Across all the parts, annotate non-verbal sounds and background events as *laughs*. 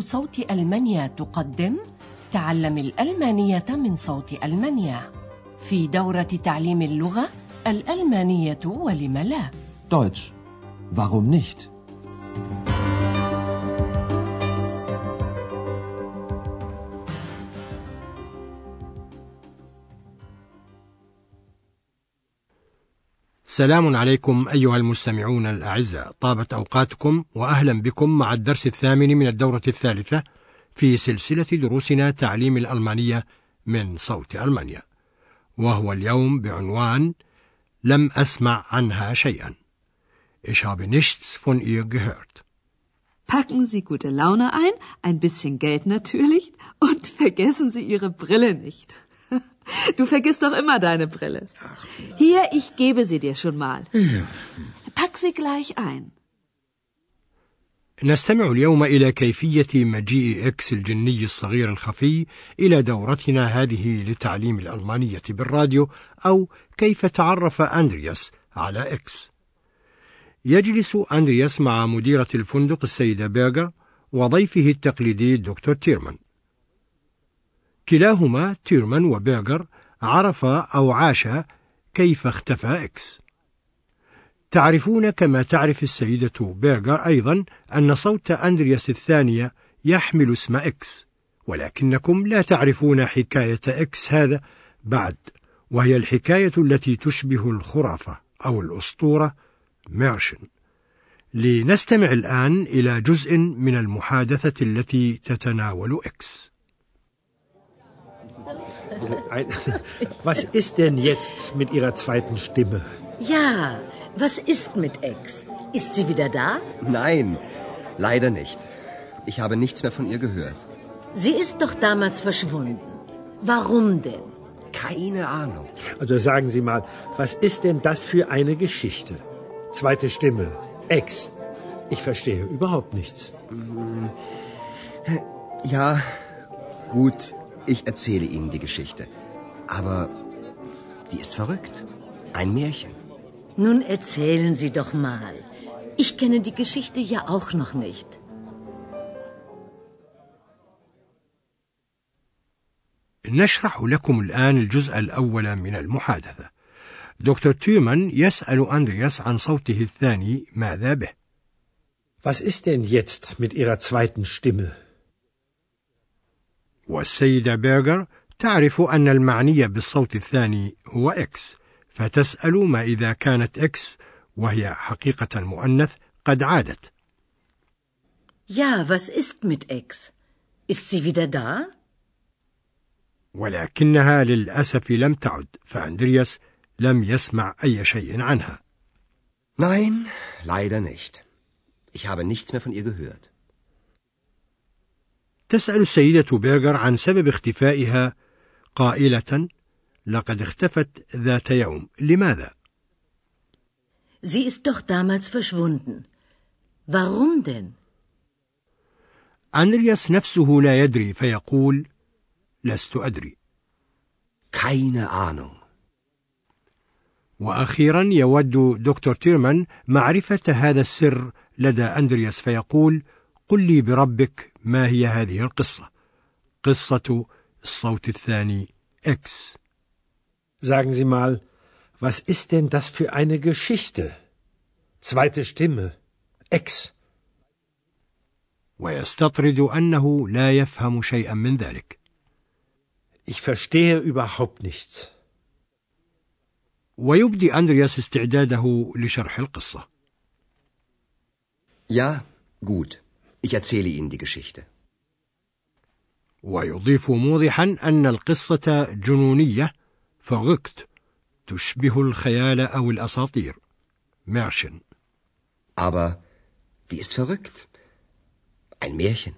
صوت ألمانيا تقدم تعلم الألمانية من صوت ألمانيا في دورة تعليم اللغة الألمانية ولم لا Deutsch. Warum nicht? سلام عليكم أيها المستمعون الأعزاء طابت أوقاتكم وأهلا بكم مع الدرس الثامن من الدورة الثالثة في سلسلة دروسنا تعليم الألمانية من صوت ألمانيا وهو اليوم بعنوان لم أسمع عنها شيئا Ich habe nichts von ihr gehört. Packen Sie gute Laune ein, ein bisschen Geld natürlich und vergessen Sie Ihre Brille nicht. *laughs* Du vergisst doch immer deine Brille. Hier, ich gebe sie dir schon mal. Pack sie gleich ein. نستمع اليوم إلى كيفية مجيء إكس الجني الصغير الخفي إلى دورتنا هذه لتعليم الألمانية بالراديو أو كيف تعرف أندرياس على إكس. يجلس أندرياس مع مديرة الفندق السيدة بيرغر وضيفه التقليدي الدكتور تيرمان. كلاهما تيرمان وبيرغر عرفا أو عاشا كيف اختفى إكس. تعرفون كما تعرف السيدة بيرغر أيضا أن صوت أندرياس الثانية يحمل اسم إكس ولكنكم لا تعرفون حكاية إكس هذا بعد وهي الحكاية التي تشبه الخرافة أو الأسطورة Märchen لنستمع الآن إلى جزء من المحادثة التي تتناول إكس Was ist denn jetzt mit Ihrer zweiten Stimme? Ja, was ist mit Ex? Ist sie wieder da? Nein, leider nicht. Ich habe nichts mehr von ihr gehört. Sie ist doch damals verschwunden. Warum denn? Keine Ahnung. Also sagen Sie mal, was ist denn das für eine Geschichte? Zweite Stimme, Ex. Ich verstehe überhaupt nichts. Ja, gut, ich erzähle Ihnen die Geschichte. Aber die ist verrückt. Ein Märchen. Nun erzählen Sie doch mal. Ich kenne die Geschichte ja auch noch nicht. نشرح لكم الآن الجزء الأول من المحادثة. دكتور تيومان يسأل أندرياس عن صوته الثاني ماذا به. Was ist denn jetzt mit Ihrer zweiten Stimme? والسيدة بيرغر تعرف أن المعني بالصوت الثاني هو إكس، فتسأل ما إذا كانت إكس وهي حقيقة مؤنث قد عادت. Ja, was ist mit Ex? Ist sie wieder da? ولكنها للأسف لم تعد، فأندرياس لم يسمع أي شيء عنها. Nein, leider nicht. Ich habe nichts mehr von ihr gehört. تسأل السيدة بيرغر عن سبب اختفائها قائلة: لقد اختفت ذات يوم، لماذا؟ Sie ist doch damals verschwunden. Warum denn? أندرياس نفسه لا يدري فيقول: لست أدري. Keine Ahnung. وأخيرا يود دكتور تيرمان معرفة هذا السر لدى أندرياس فيقول: قل لي بربك ما هي هذه القصة؟ قصة الصوت الثاني إكس. Sagen Sie mal, was ist denn das für eine Geschichte? Zweite Stimme, Ex. ويستطرد أنه لا يفهم شيئا من ذلك. Ich verstehe überhaupt nichts. ويبدي أندرياس استعداده لشرح القصة. Ja, gut. Ich erzähle Ihnen die Geschichte. ويضيف موضحا أن القصة جنونية verrückt تشبه الخيال أو الأساطير ميرشن Aber die ist verrückt. Ein Märchen.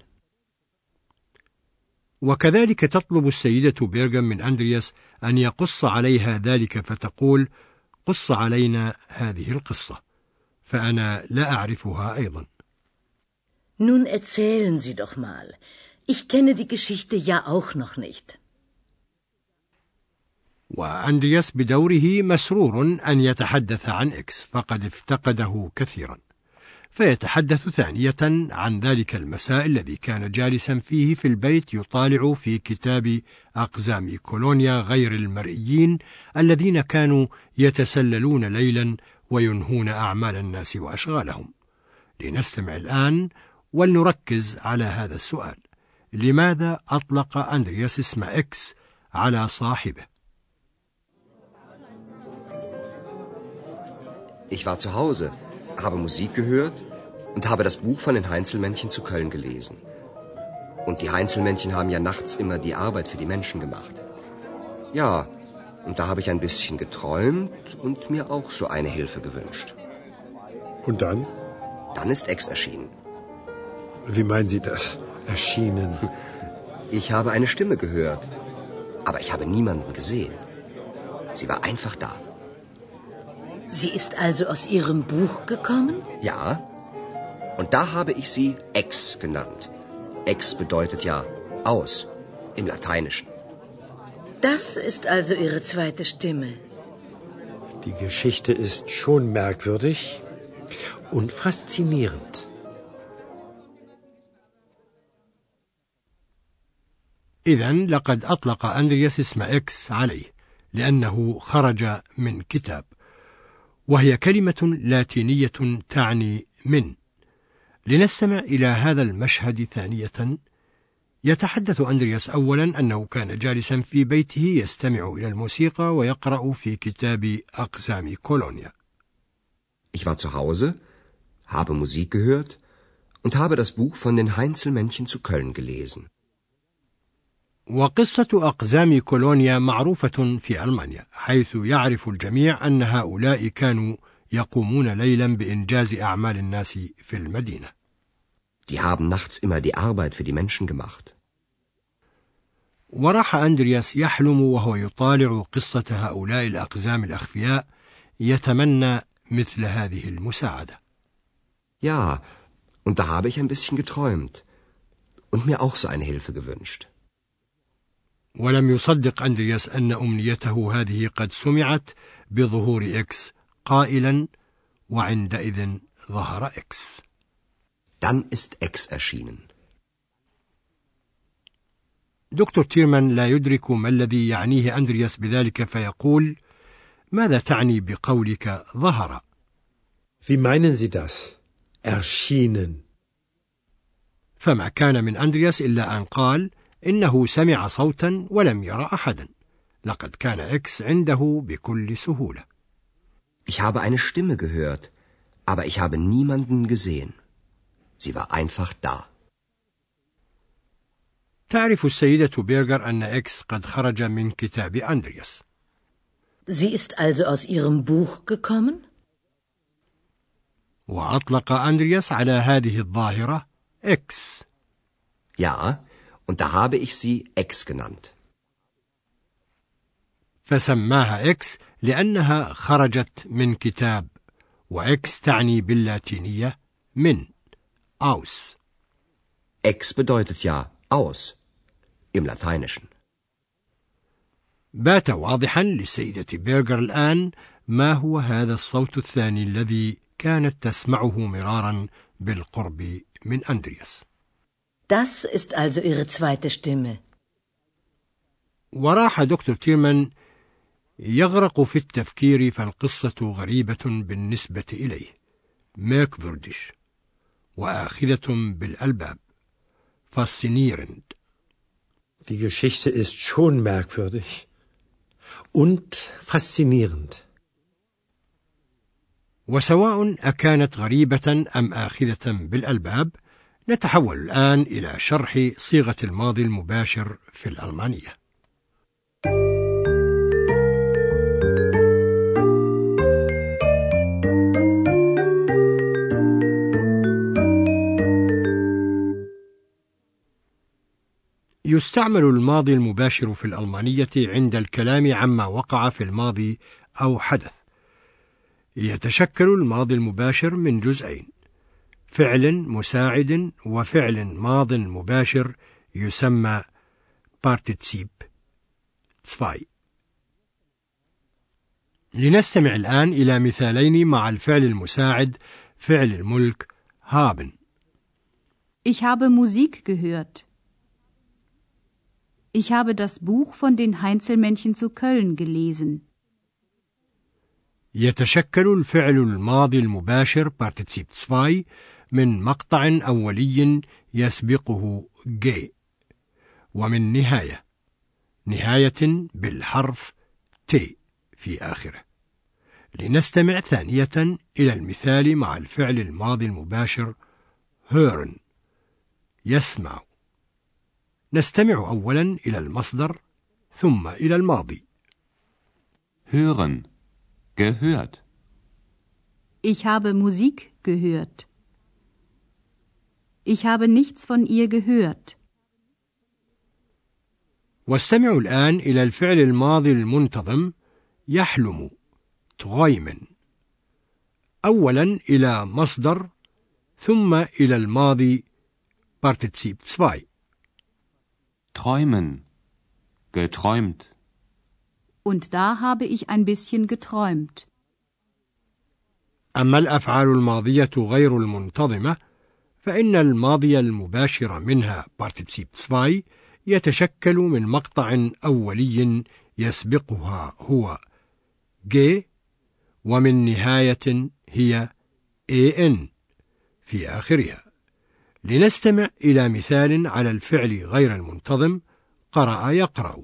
وكذلك تطلب السيدة بيرغم من أندرياس أن يقص عليها ذلك فتقول قص علينا هذه القصة فأنا لا أعرفها أيضا Nun erzählen Sie doch mal. Ich kenne die Geschichte ja auch noch nicht. وأندرياس بدوره مسرور أن يتحدث عن إكس فقد افتقده كثيرا فيتحدث ثانية عن ذلك المساء الذي كان جالسا فيه في البيت يطالع في كتاب أقزام كولونيا غير المرئيين الذين كانوا يتسللون ليلا وينهون أعمال الناس وأشغالهم. لنستمع الآن ولنركز على هذا السؤال: لماذا أطلق أندرياس اسم إكس على صاحبه؟ Ich war zu Hause, habe Musik gehört und habe das Buch von den Heinzelmännchen zu Köln gelesen. Und die Heinzelmännchen haben ja nachts immer die Arbeit für die Menschen gemacht. Ja, und da habe ich ein bisschen geträumt und mir auch so eine Hilfe gewünscht. Und dann? Dann ist Ex erschienen. Wie meinen Sie das? Erschienen? Ich habe eine Stimme gehört, aber ich habe niemanden gesehen. Sie war einfach da. Sie ist also aus Ihrem Buch gekommen? Ja, und da habe ich sie Ex genannt. Ex bedeutet ja aus im Lateinischen. Das ist also Ihre zweite Stimme. Die Geschichte ist schon merkwürdig und faszinierend. إذا لقد أطلق أندرياس اسم إكس عليه لأنه خرج من كتاب وهي كلمة لاتينية تعني من. لنستمع إلى هذا المشهد ثانية. يتحدث أندرياس أولا أنه كان جالسا في بيته يستمع إلى الموسيقى ويقرأ في كتاب أقزام كولونيا. Ich war zu Hause, habe Musik gehört und habe das Buch von den Heinzelmännchen zu Köln gelesen. وقصة أقزام كولونيا معروفة في ألمانيا حيث يعرف الجميع أن هؤلاء كانوا يقومون ليلا بإنجاز أعمال الناس في المدينة. Die haben nachts immer die Arbeit für die Menschen gemacht. وراح أندرياس يحلم وهو يطالع قصة هؤلاء الأقزام الأخفياء يتمنى مثل هذه المساعدة. Ja, und da habe ich ein bisschen geträumt und mir auch so eine Hilfe gewünscht. ولم يصدق أندرياس أن أمنيته هذه قد سمعت بظهور إكس قائلا وعندئذ ظهر إكس Dann ist Ex erschienen. دكتور تيرمان لا يدرك ما الذي يعنيه أندرياس بذلك فيقول ماذا تعني بقولك ظهر Wie meinen Sie das? Erschienen. فما كان من أندرياس إلا أن قال إنه سمع صوتا ولم يرى أحدا لقد كان إكس عنده بكل سهولة Ich habe eine Stimme gehört, aber ich habe niemanden gesehen. Sie war einfach da. تعرف السيدة بيرغر أن إكس قد خرج من كتاب أندرياس Sie ist also aus Ihrem Buch gekommen? وأطلق أندرياس على هذه الظاهرة إكس Ja, und da habe ich sie Ex genannt. فسماها إكس لأنها خرجت من كتاب وإكس تعني باللاتينية من aus Ex bedeutet ja aus im Lateinischen. بات واضحا للسيدة بيرغر الآن ما هو هذا الصوت الثاني الذي كانت تسمعه مرارا بالقرب من أندرياس Das ist also Ihre zweite Stimme. وراح دكتور تيرمان يغرق في التفكير فالقصة غريبة بالنسبة إليه ميركفوردش وآخذة بالألباب فاسينيرند Die Geschichte ist schon merkwürdig und faszinierend. وسواء أكانت غريبة أم آخذة بالألباب نتحول الآن إلى شرح صيغة الماضي المباشر في الألمانية يستعمل الماضي المباشر في الألمانية عند الكلام عما وقع في الماضي أو حدث. يتشكل الماضي المباشر من جزئين: فعل مساعد وفعل ماض مباشر يسمى بارتيتسيب 2 لنستمع الآن إلى مثالين مع الفعل المساعد فعل الملك haben Ich habe Musik gehört. Ich habe das Buch von den Heinzelmännchen zu Köln gelesen. يتشكل الفعل الماضي المباشر بارتيسيب 2 من مقطع أولي يسبقه ج ومن نهاية نهاية بالحرف ت في آخره. لنستمع ثانية إلى المثال مع الفعل الماضي المباشر hören يسمع. نستمع أولا إلى المصدر ثم إلى الماضي. Hören, gehört. Ich habe Musik gehört. Ich habe nichts von ihr gehört. واستمعوا الآن إلى الفعل الماضي المنتظم يحلم träumen أولا إلى مصدر ثم إلى الماضي Partizip 2 Träumen, geträumt. Und da habe ich ein bisschen geträumt. أما الأفعال الماضية غير المنتظمة فإن الماضي المباشر منها Partizip 2 يتشكل من مقطع أولي يسبقها هو ج ومن نهاية هي an في آخرها. لنستمع إلى مثال على الفعل غير المنتظم قرأ يقرأ.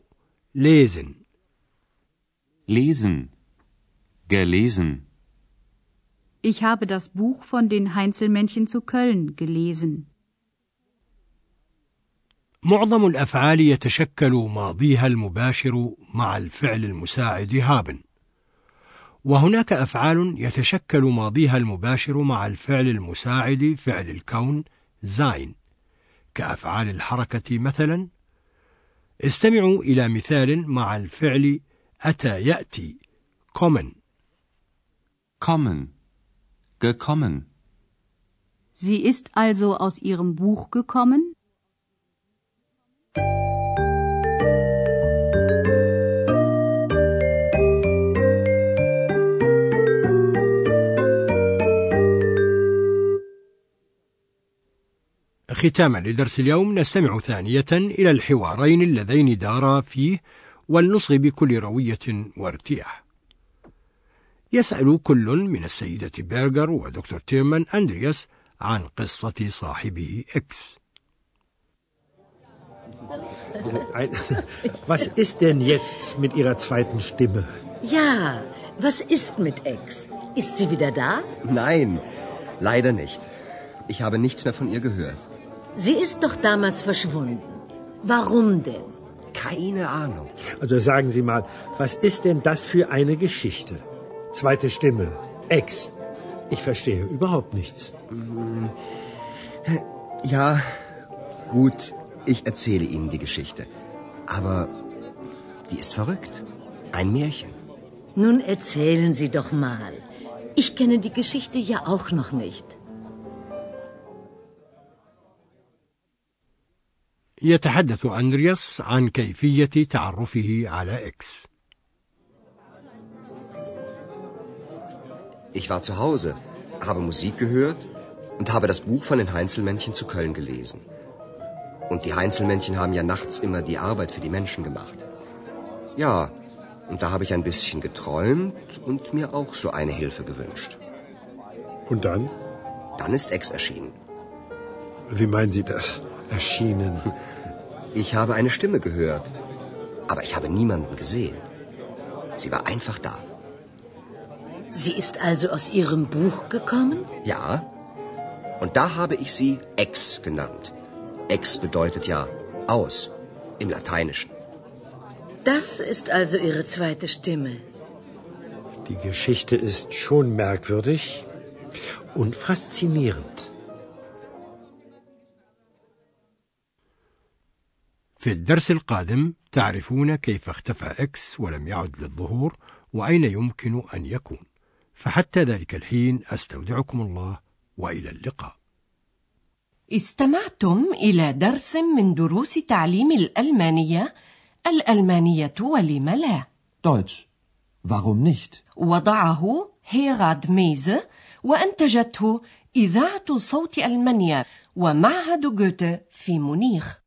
lesen Lesen, gelesen. Ich habe das Buch von den Heinzelmännchen zu Köln gelesen. معظم الأفعال يتشكل ماضيها المباشر مع الفعل المساعد هابن. وهناك أفعال يتشكل ماضيها المباشر مع الفعل المساعد فعل الكون زاين. كأفعال الحركة مثلا استمعوا إلى مثال مع الفعل أتى يأتي kommen Kommen, gekommen. Sie ist also aus ihrem Buch gekommen? ختاما لدرس اليوم نستمع ثانية إلى الحوارين اللذين دارا فيه ولنصغي بكل روية وارتياح. يسأل كل من السيدة بيرغر ودكتور تيرمان أندرياس عن قصة صاحبه إكس. Was ist denn jetzt mit Ihrer zweiten Stimme? Ja, was ist mit Ex? Ist sie wieder da? Nein, leider nicht. Ich habe nichts mehr von ihr gehört. Sie ist doch damals verschwunden. Warum denn? Keine Ahnung. Also sagen Sie mal, was ist denn das für eine Geschichte? Zweite Stimme, Ex. Ich verstehe überhaupt nichts. Ja, gut, ich erzähle Ihnen die Geschichte. Aber die ist verrückt. Ein Märchen. Nun erzählen Sie doch mal. Ich kenne die Geschichte ja auch noch nicht. يتحدث أندرياس عن كيفية تعرفه على إكس. Ich war zu Hause, habe Musik gehört und habe das Buch von den Heinzelmännchen zu Köln gelesen. Und die Heinzelmännchen haben ja nachts immer die Arbeit für die Menschen gemacht. Ja, und da habe ich ein bisschen geträumt und mir auch so eine Hilfe gewünscht. Und dann? Dann ist Ex erschienen. Wie meinen Sie das? Erschienen. *laughs* Ich habe eine Stimme gehört, aber ich habe niemanden gesehen. Sie war einfach da. Sie ist also aus Ihrem Buch gekommen? Ja, und da habe ich sie Ex genannt. Ex bedeutet ja aus im Lateinischen. Das ist also Ihre zweite Stimme. Die Geschichte ist schon merkwürdig und faszinierend. في الدرس القادم تعرفون كيف اختفى إكس ولم يعد للظهور وأين يمكن أن يكون فحتى ذلك الحين أستودعكم الله وإلى اللقاء استمعتم إلى درس من دروس تعليم الألمانية الألمانية ولم لا Deutsch. Warum nicht? وضعه هيراد ميزه وأنتجته إذاعة صوت ألمانيا ومعهد جوته في مونيخ